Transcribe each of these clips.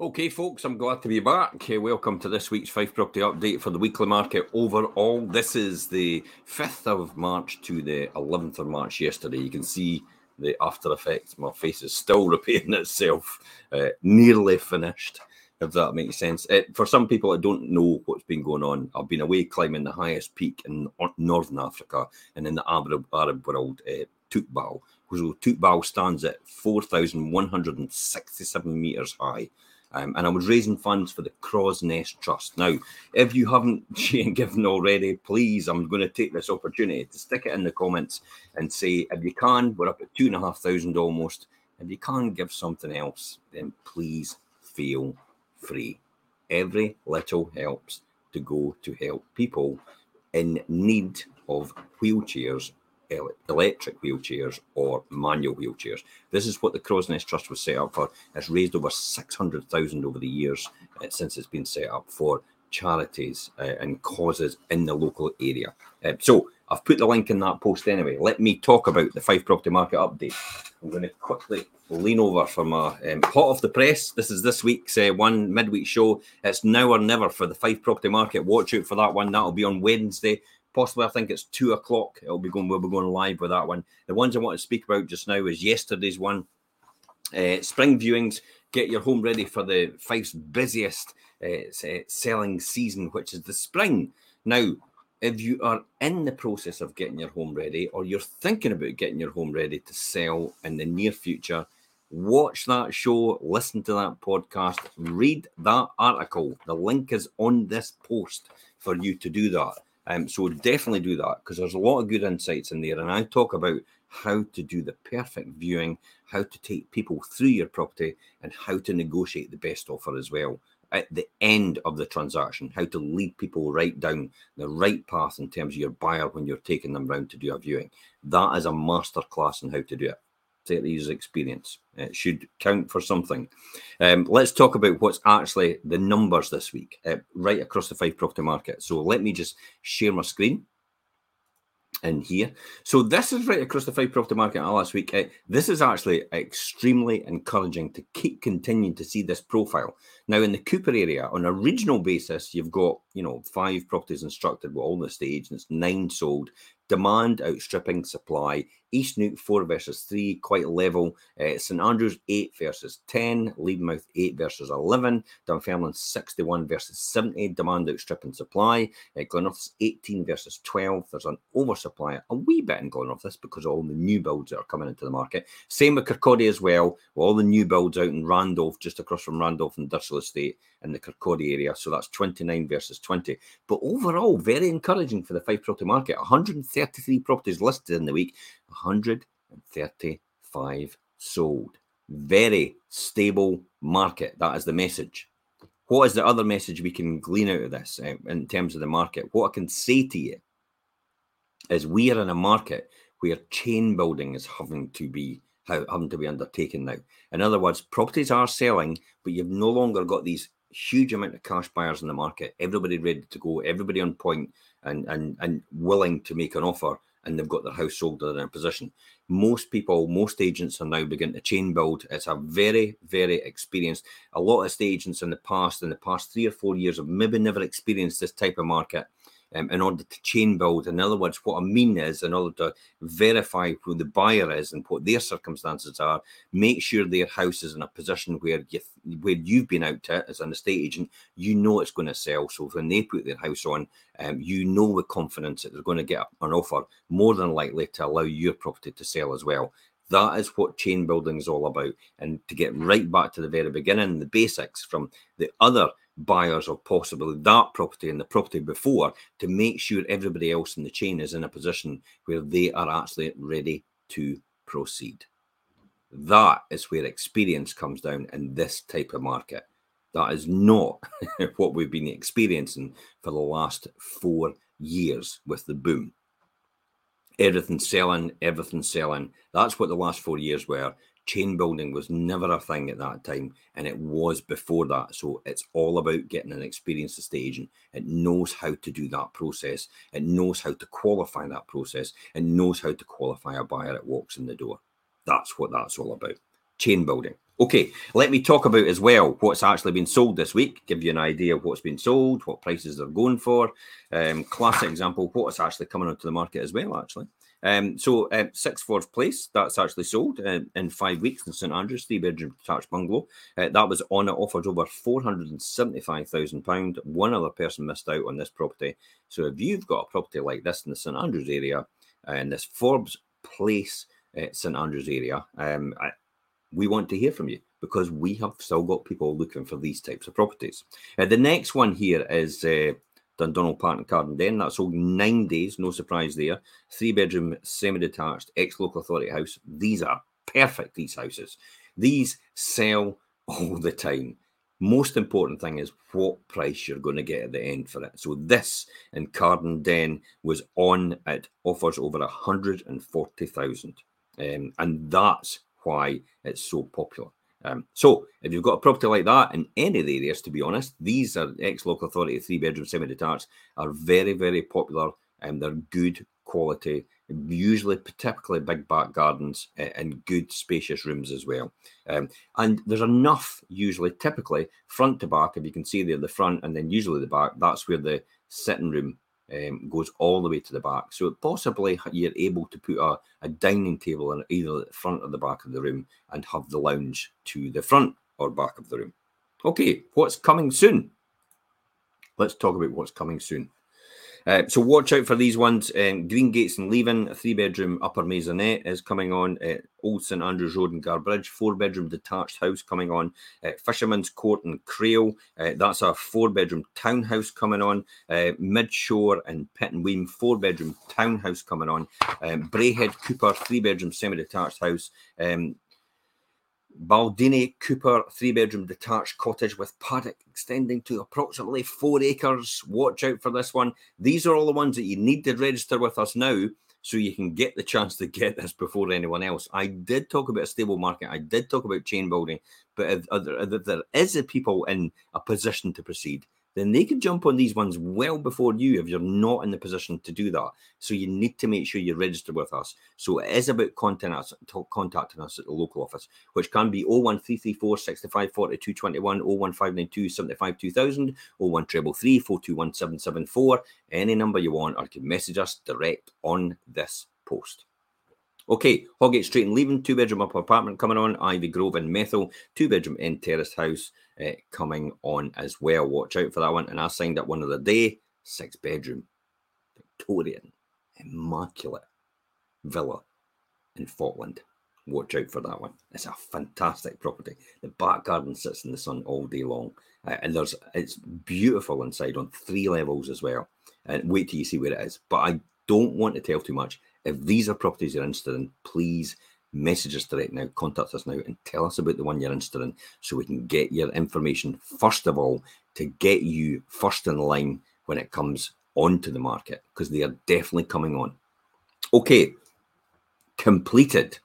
Okay, folks, I'm glad to be back. welcome to this week's Fife Property Update for the weekly market overall. This is the 5th of March to the 11th of March yesterday. You can see the after effects. My face is still repairing itself, uh, nearly finished, if that makes sense. It, uh, for some people that don't know what's been going on, I've been away climbing the highest peak in Northern Africa and in the Arab, Arab world, uh, Toubkal. Toubkal stands at 4,167 meters high. Um, and I was raising funds for the Crow's Nest Trust. Now, if you haven't given already, please, I'm going to take this opportunity to stick it in the comments and say, if you can, we're up at two and a half thousand almost. If you can give something else, then please feel free. Every little helps to go to help people in need of wheelchairs electric wheelchairs or manual wheelchairs. This is what the Crow's Nest Trust was set up for. It's raised over 600,000 over the years uh, since it's been set up for charities uh, and causes in the local area. Uh, so I've put the link in that post anyway. Let me talk about the Fife property market update. I'm going to quickly lean over from my um, hot off the press. This is this week's uh, one midweek show. It's now or never for the Fife property market. Watch out for that one. That'll be on Wednesday possibly I think it's two o'clock. It'll be going. We'll be going live with that one. The ones I want to speak about just now is yesterday's one. Uh, spring viewings. Get your home ready for the Fife's busiest uh, selling season, which is the spring. Now, if you are in the process of getting your home ready, or you're thinking about getting your home ready to sell in the near future, watch that show, listen to that podcast, read that article. The link is on this post for you to do that. Um, so definitely do that because there's a lot of good insights in there. And I talk about how to do the perfect viewing, how to take people through your property, and how to negotiate the best offer as well at the end of the transaction, how to lead people right down the right path in terms of your buyer when you're taking them round to do a viewing. That is a masterclass on how to do it take the user experience. It should count for something. Um, let's talk about what's actually the numbers this week, uh, right across the Fife property market. So let me just share my screen in here. So this is right across the Fife property market last week. Uh, this is actually extremely encouraging to keep continuing to see this profile. Now in the Cupar area, on a regional basis, you've got you know five properties instructed with all the stage, and it's nine sold demand outstripping supply. East Neuk 4 versus 3, quite level. Uh, St Andrews 8 versus 10. Levenmouth 8 versus 11. Dunfermline 61 versus 70. Demand outstripping supply. Uh, Glenrothes 18 versus 12. There's an oversupply a wee bit in Glenrothes because all the new builds that are coming into the market. Same with Kirkcaldy as well. With all the new builds out in Randolph, just across from Randolph Industrial Estate in the Kirkcaldy area. So that's 29 versus 20. But overall, very encouraging for the Fife property market. 133 properties listed in the week, 135 sold. Very stable market. That is the message. What is the other message we can glean out of this uh, in terms of the market? What I can say to you is we are in a market where chain building is having to be having to be undertaken now. In other words, properties are selling, but you've no longer got these huge amount of cash buyers in the market. Everybody ready to go, everybody on point and and and willing to make an offer, and they've got their house sold in a position. Most people, most agents are now beginning to chain build. It's a very, very experienced. A lot of estate agents in the past, in the past three or four years, have maybe never experienced this type of market um, in order to chain build. In other words, what I mean is, in order to verify who the buyer is and what their circumstances are, make sure their house is in a position where you where you've been out to as an estate agent, you know it's going to sell. So when they put their house on, um, you know with confidence that they're going to get an offer more than likely to allow your property to sell as well. That is what chain building is all about. And to get right back to the very beginning, the basics from the other buyers of possibly that property and the property before to make sure everybody else in the chain is in a position where they are actually ready to proceed. That is where experience comes down in this type of market. That is not what we've been experiencing for the last four years with the boom. Everything selling, everything selling. That's what the last four years were chain building was never a thing at that time and it was before that. So it's all about getting an experienced estate agent it knows how to do that process. It knows how to qualify that process and knows how to qualify a buyer that walks in the door. That's what that's all about. Chain building. Okay, let me talk about as well what's actually been sold this week, give you an idea of what's been sold, what prices they're going for. Um, classic example, what's actually coming onto the market as well, actually. Um, so, uh, Six Forge Place, that's actually sold uh, in five weeks in St Andrews, three bedroom detached bungalow. Uh, that was on it, offered over £475,000. One other person missed out on this property. So, if you've got a property like this in the St Andrews area, uh, in this Forbes Place, uh, St Andrews area, um, I, we want to hear from you because we have still got people looking for these types of properties. Uh, the next one here is Dundonald Park and Cardenden. That sold nine days, no surprise there. Three bedroom, semi detached, ex local authority house. These are perfect, these houses. These sell all the time. Most important thing is what price you're going to get at the end for it. So this in Cardenden was on at offers over 140,000. Um, and that's why it's so popular. Um, so, if you've got a property like that in any of the areas, to be honest, these are ex local authority three bedroom semi detached are very, very popular and they're good quality, usually typically big back gardens and good spacious rooms as well. Um, and there's enough, usually, typically front to back. If you can see there, the front and then usually the back, that's where the sitting room um, goes all the way to the back. So possibly you're able to put a, a dining table in either the front or the back of the room and have the lounge to the front or back of the room. Okay, what's coming soon? Let's talk about what's coming soon. Uh, so watch out for these ones. Um, Green Gates and Leven, a three bedroom upper maisonette is coming on. Uh, Old St Andrews Road and Guardbridge, four bedroom detached house coming on. Uh, Fisherman's Court and Crail, uh, that's a four bedroom townhouse coming on. Uh, Midshore and Pittenweem, four bedroom townhouse coming on. Um, Braehead Cupar, three bedroom semi detached house. Um, Baldinnie Cupar three bedroom detached cottage with paddock extending to approximately four acres. Watch out for this one. These are all the ones that you need to register with us now so you can get the chance to get this before anyone else. I did talk about a stable market, I did talk about chain building, but if, if there is a people in a position to proceed, then they could jump on these ones well before you if you're not in the position to do that. So you need to make sure you're registered with us. So it is about contacting us, at the local office, which can be 01334 65 42 21, 01592 75 2000, 0133 421 774, any number you want, or you can message us direct on this post. Okay, Hoggate Street and Leven, two bedroom upper apartment coming on. Ivy Grove and Methil, two bedroom in terrace house uh, coming on as well. Watch out for that one. And I signed up one of the day, six bedroom, Victorian, immaculate villa in Falkland. Watch out for that one. It's a fantastic property. The back garden sits in the sun all day long, uh, and there's it's beautiful inside on three levels as well. And wait till you see where it is. But I don't want to tell too much if these are properties you're interested in, please message us direct now, contact us now, and tell us about the one you're interested in so we can get your information first of all to get you first in line when it comes onto the market because they are definitely coming on. Okay, completed.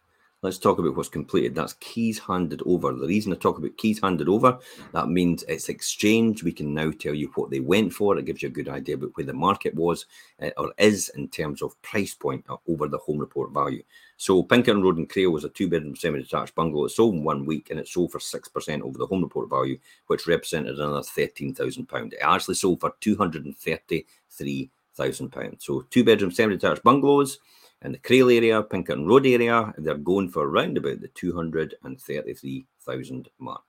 Let's talk about what's completed. That's keys handed over. The reason I talk about keys handed over, that means it's exchanged. We can now tell you what they went for. It gives you a good idea about where the market was uh, or is in terms of price point uh, over the home report value. So Pinkerton Road and Crail was a two-bedroom semi-detached bungalow. It sold in one week and it sold for 6% over the home report value, which represented another £13,000. It actually sold for £233,000. So two-bedroom semi-detached bungalows, in the Crail area, Pinkerton Road area, they're going for around about the 233,000 mark.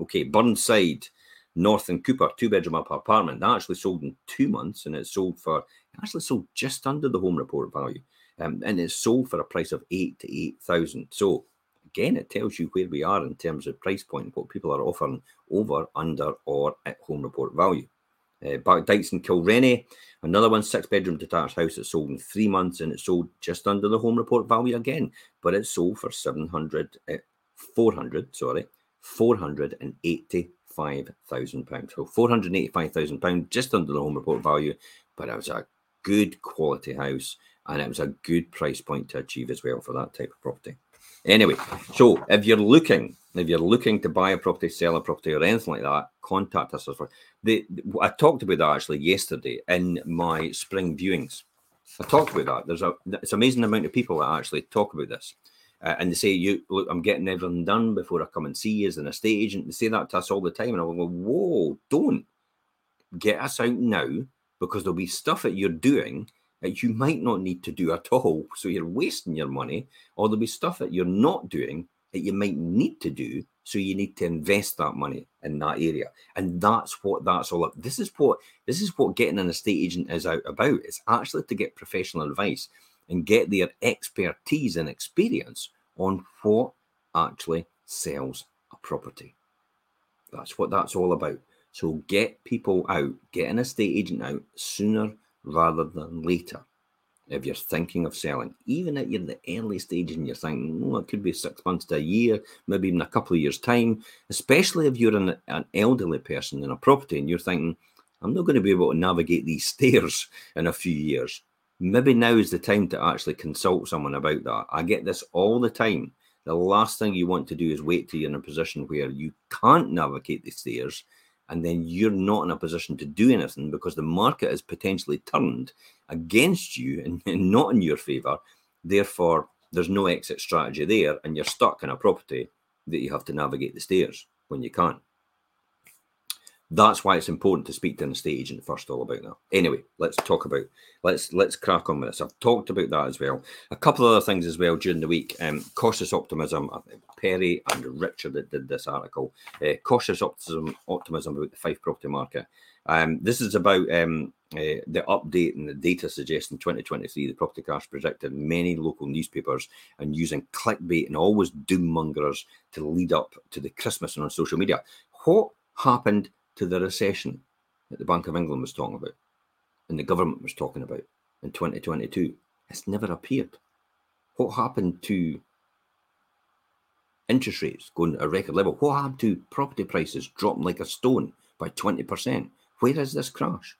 Okay, Burnside, North and Cupar, two bedroom apartment. That actually sold in two months and it sold for, actually sold just under the home report value. Um, and it's sold for a price of eight to 8,000. So again, it tells you where we are in terms of price point, what people are offering over, under, or at home report value. Uh, Dykes in Kilrenny, another one, six bedroom detached house that sold in three months and it sold just under the home report value again, but it sold for 700, uh, 400, sorry, 485,000 pounds. So 485,000 pounds just under the home report value, but it was a good quality house and it was a good price point to achieve as well for that type of property. Anyway, so if you're looking, if you're looking to buy a property, sell a property, or anything like that, contact us. The, I talked about that actually yesterday in my spring viewings. I talked about that. There's a it's amazing amount of people that actually talk about this. uh, and they say, "You look, I'm getting everything done before I come and see you as an estate agent." They say that to us all the time, and I go, "Whoa, don't get us out now because there'll be stuff that you're doing that you might not need to do at all. So you're wasting your money, or there'll be stuff that you're not doing that you might need to do. So you need to invest that money in that area, and that's what that's all. about. This is what this is what getting an estate agent is out about. It's actually to get professional advice and get their expertise and experience on what actually sells a property. That's what that's all about. So get people out, get an estate agent out sooner rather than later. If you're thinking of selling, even at you're in the early stage and you're thinking, oh, it could be six months to a year, maybe even a couple of years' time, especially if you're an, an elderly person in a property and you're thinking, I'm not going to be able to navigate these stairs in a few years maybe now is the time to actually consult someone about that. I get this all the time. The last thing you want to do is wait till you're in a position where you can't navigate the stairs and then you're not in a position to do anything because the market is potentially turned against you and, and not in your favor. Therefore, there's no exit strategy there, and you're stuck in a property that you have to navigate the stairs when you can't. That's why it's important to speak to an estate agent first all about that. Anyway, let's talk about let's let's crack on with this. I've talked about that as well. A couple of other things as well during the week. Um, cautious optimism. Perry and Richard that did this article. Uh, cautious optimism optimism about the Fife property market. Um, this is about um, uh, the update and the data suggests in 2023 the property crash predicted many local newspapers and using clickbait and always doom mongers to lead up to the Christmas and on social media. What happened to the recession that the Bank of England was talking about and the government was talking about in 2022. It's never appeared. What happened to interest rates going to a record level? What happened to property prices dropping like a stone by 20%? Where is this crash?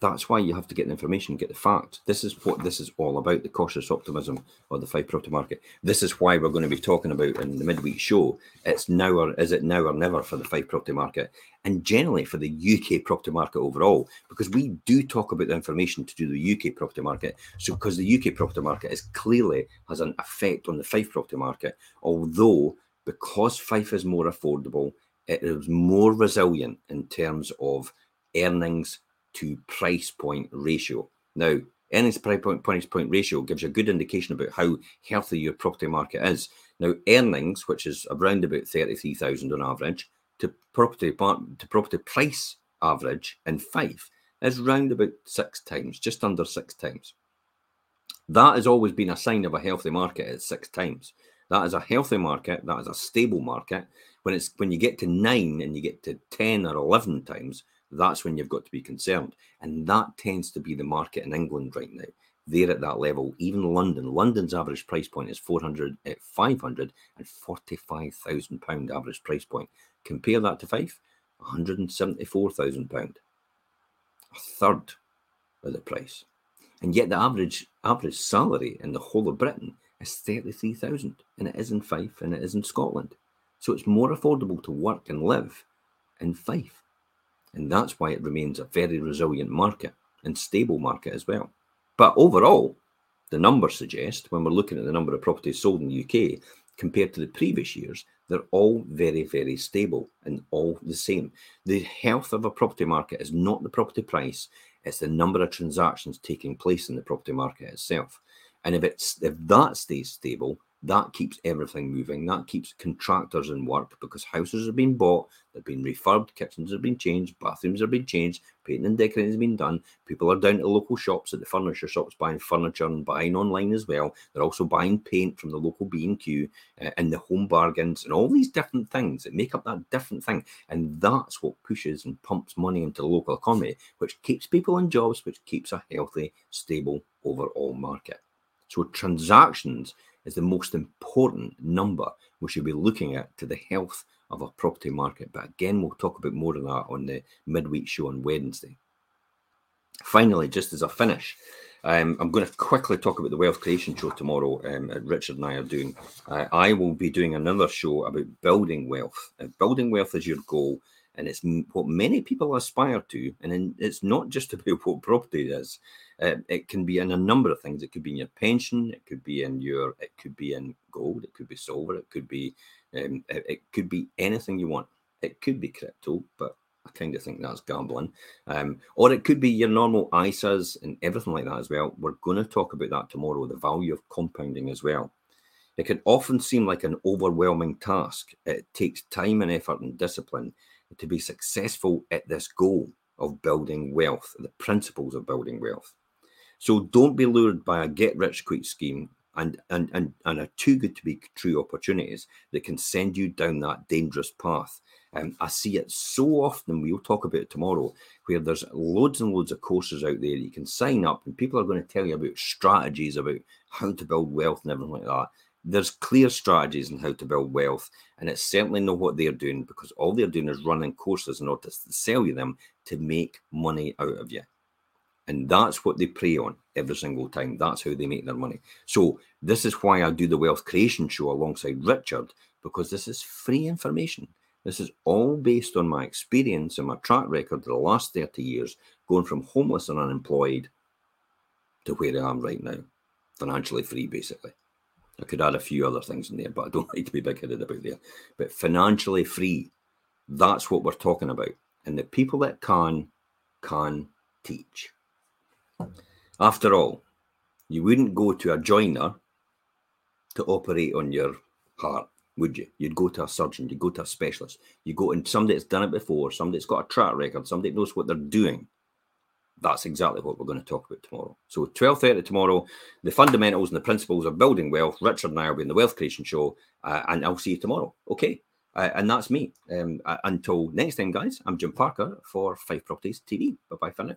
That's why you have to get the information, get the fact. This is what this is all about the cautious optimism of the Fife property market. This is why we're going to be talking about in the midweek show. It's now or is it now or never for the Fife property market and generally for the UK property market overall, because we do talk about the information to do the UK property market. So, because the UK property market is clearly has an effect on the Fife property market, although because Fife is more affordable, it is more resilient in terms of earnings to price point ratio. Now, earnings price point, price point ratio gives you a good indication about how healthy your property market is. Now, earnings, which is around about 33,000 on average, to property to property price average in Fife is round about six times, just under six times. That has always been a sign of a healthy market at six times. That is a healthy market. That is a stable market. When it's when you get to nine and you get to ten or eleven times, that's when you've got to be concerned. And that tends to be the market in England right now. They're at that level. Even London, London's average price point is 400, uh, 545,000 pound average price point. Compare that to Fife, 174,000 pound, a third of the price. And yet the average average salary in the whole of Britain is 33,000, and it is in Fife and it is in Scotland. So it's more affordable to work and live in Fife and that's why it remains a very resilient market and stable market as well. But overall, the numbers suggest when we're looking at the number of properties sold in the UK compared to the previous years, they're all very, very stable and all the same. The health of a property market is not the property price, it's the number of transactions taking place in the property market itself. And if it's if that stays stable, that keeps everything moving. That keeps contractors in work because houses have been bought, they've been refurbed, kitchens have been changed, bathrooms have been changed, painting and decorating has been done. People are down to local shops at the furniture shops buying furniture and buying online as well. They're also buying paint from the local B&Q uh, and the home bargains and all these different things that make up that different thing. And that's what pushes and pumps money into the local economy, which keeps people in jobs, which keeps a healthy, stable overall market. So transactions is the most important number we should be looking at to the health of a property market. But again, we'll talk about more of that on the midweek show on Wednesday. Finally, just as a finish, um, I'm going to quickly talk about the wealth creation show tomorrow. Um, Richard and I are doing. Uh, I will be doing another show about building wealth. If building wealth is your goal, and it's what many people aspire to. And it's not just about what property is. Uh, it can be in a number of things. It could be in your pension. It could be in your. It could be in gold. It could be silver. It could be. Um, it, it, could be anything you want. It could be crypto, but I kind of think that's gambling. Um, or it could be your normal ISAs and everything like that as well. We're going to talk about that tomorrow. The value of compounding as well. It can often seem like an overwhelming task. It takes time and effort and discipline to be successful at this goal of building wealth, the principles of building wealth. So don't be lured by a get rich quick scheme and, and, and, and are too good to be true opportunities that can send you down that dangerous path. Um, I see it so often, we'll talk about it tomorrow, where there's loads and loads of courses out there you can sign up and people are going to tell you about strategies about how to build wealth and everything like that there's clear strategies on how to build wealth, and it's certainly not what they're doing because all they're doing is running courses in order to sell you them to make money out of you. And that's what they prey on every single time. That's how they make their money. So, this is why I do the Wealth Creation Show alongside Richard, because this is free information. This is all based on my experience and my track record the last 30 years, going from homeless and unemployed to where I am right now, financially free, basically. I could add a few other things in there, but I don't like to be big headed about there. But financially free, that's what we're talking about. And the people that can, can teach. After all, you wouldn't go to a joiner to operate on your heart, would you? You'd go to a surgeon, you'd go to a specialist, you go and somebody that's done it before, somebody that's got a track record, somebody that knows what they're doing that's exactly what we're going to talk about tomorrow. So 12.30 tomorrow, the fundamentals and the principles of building wealth. Richard and I will be in the Wealth Creation Show, uh, and I'll see you tomorrow. Okay? Uh, and that's me. Um, uh, until next time, guys, I'm Jim Parker for Fife Properties TV. Bye-bye for now.